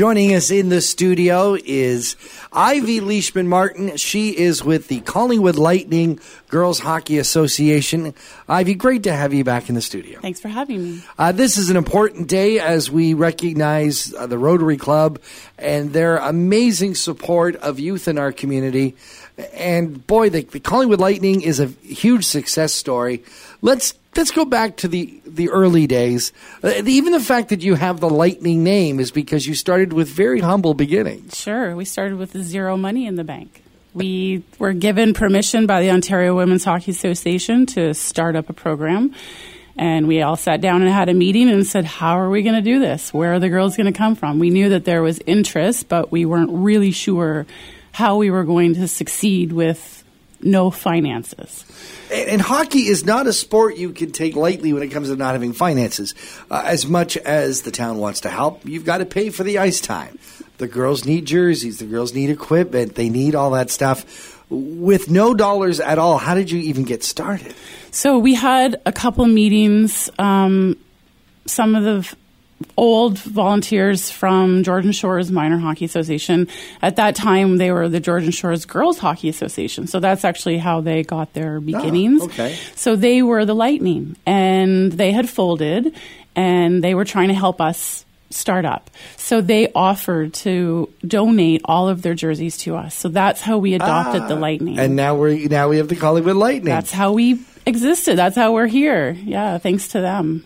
Joining us in the studio is Ivy Leishman Martin. She is with the Collingwood Lightning Girls Hockey Association. Ivy, great to have you back in the studio. Thanks for having me. Uh, this is an important day as we recognize uh, the Rotary Club and their amazing support of youth in our community. And boy, the, the Collingwood Lightning is a huge success story. Let's let's go back to the the early days. Uh, even the fact that you have the Lightning name is because you started with very humble beginnings. Sure, we started with zero money in the bank. We were given permission by the Ontario Women's Hockey Association to start up a program. And we all sat down and had a meeting and said, How are we going to do this? Where are the girls going to come from? We knew that there was interest, but we weren't really sure how we were going to succeed with no finances. And, and hockey is not a sport you can take lightly when it comes to not having finances. Uh, as much as the town wants to help, you've got to pay for the ice time. The girls need jerseys, the girls need equipment, they need all that stuff. With no dollars at all, how did you even get started? So we had a couple meetings. Um, some of the old volunteers from Georgian Shores Minor Hockey Association. At that time, they were the Georgian Shores Girls Hockey Association. So that's actually how they got their ah, beginnings. Oh, okay. So they were the Lightning, and they had folded, and they were trying to help us start up. So they offered to donate all of their jerseys to us. So that's how we adopted ah, the Lightning. And now we now we have the Collingwood Lightning. That's how we existed. That's how we're here. Yeah, thanks to them.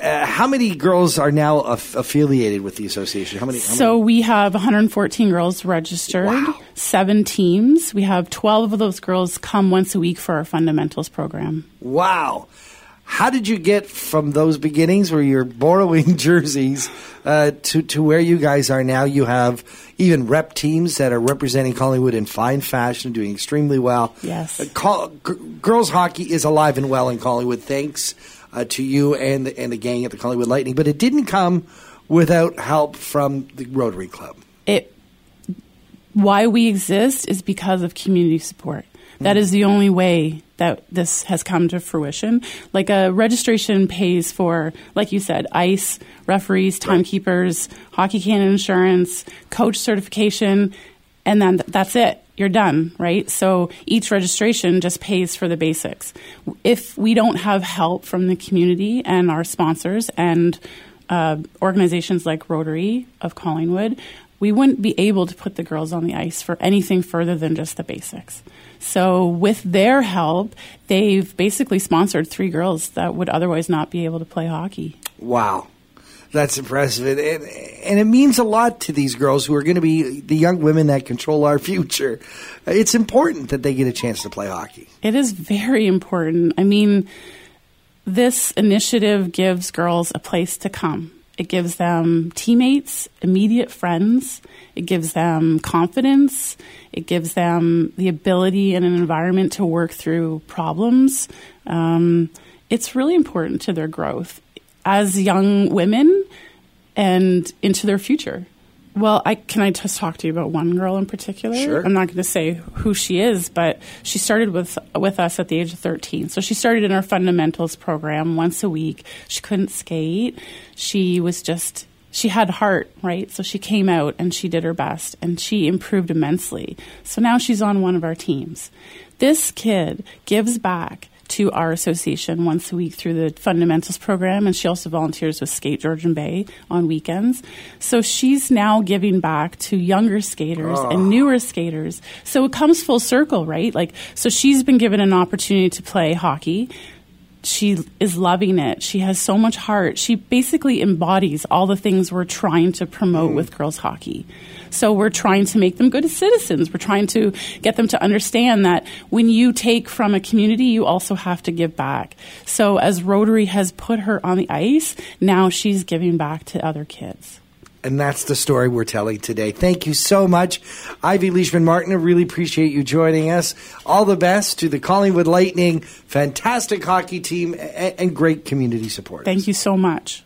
Uh, how many girls are now aff- affiliated with the association? How many? How so many? we have 114 girls registered, wow. seven teams. We have 12 of those girls come once a week for our fundamentals program. Wow. How did you get from those beginnings where you're borrowing jerseys uh, to, to where you guys are now? You have even rep teams that are representing Collingwood in fine fashion, and doing extremely well. Yes. Uh, call, g- girls hockey is alive and well in Collingwood, thanks uh, to you and the, and the gang at the Collingwood Lightning. But it didn't come without help from the Rotary Club. It why we exist is because of community support. That is the only way that this has come to fruition. Like a registration pays for, like you said, ice, referees, timekeepers, Hockey Canada insurance, coach certification, and then that's it. You're done, right? So each registration just pays for the basics. If we don't have help from the community and our sponsors and uh, organizations like Rotary of Collingwood, we wouldn't be able to put the girls on the ice for anything further than just the basics. So, with their help, they've basically sponsored three girls that would otherwise not be able to play hockey. Wow. That's impressive. And, and, it means a lot to these girls who are going to be the young women that control our future. It's important that they get a chance to play hockey. It is very important. I mean, this initiative gives girls a place to come it gives them teammates, immediate friends. It gives them confidence. It gives them the ability in an environment to work through problems. Um, it's really important to their growth as young women and into their future. Well, I can I just talk to you about one girl in particular? Sure. I'm not going to say who she is, but she started with with us at the age of 13. So she started in our fundamentals program once a week. She couldn't skate. She was just she had heart, right? So she came out and she did her best and she improved immensely. So now she's on one of our teams. This kid gives back to our association once a week through the fundamentals program, and she also volunteers with Skate Georgian Bay on weekends. So she's now giving back to younger skaters oh. and ah. newer skaters. So it comes full circle, right? Like, so she's been given an opportunity to play hockey she is loving it. She has so much heart. She basically embodies all the things we're trying to promote mm. with girls hockey. So we're trying to make them good citizens. We're trying to get them to understand that when you take from a community, you also have to give back. So as Rotary has put her on the ice, now she's giving back to other kids. And that's the story we're telling today. Thank you so much, Ivy Leishman Martin. I really appreciate you joining us. All the best to the Collingwood Lightning, fantastic hockey team, and great community support. Thank you so much.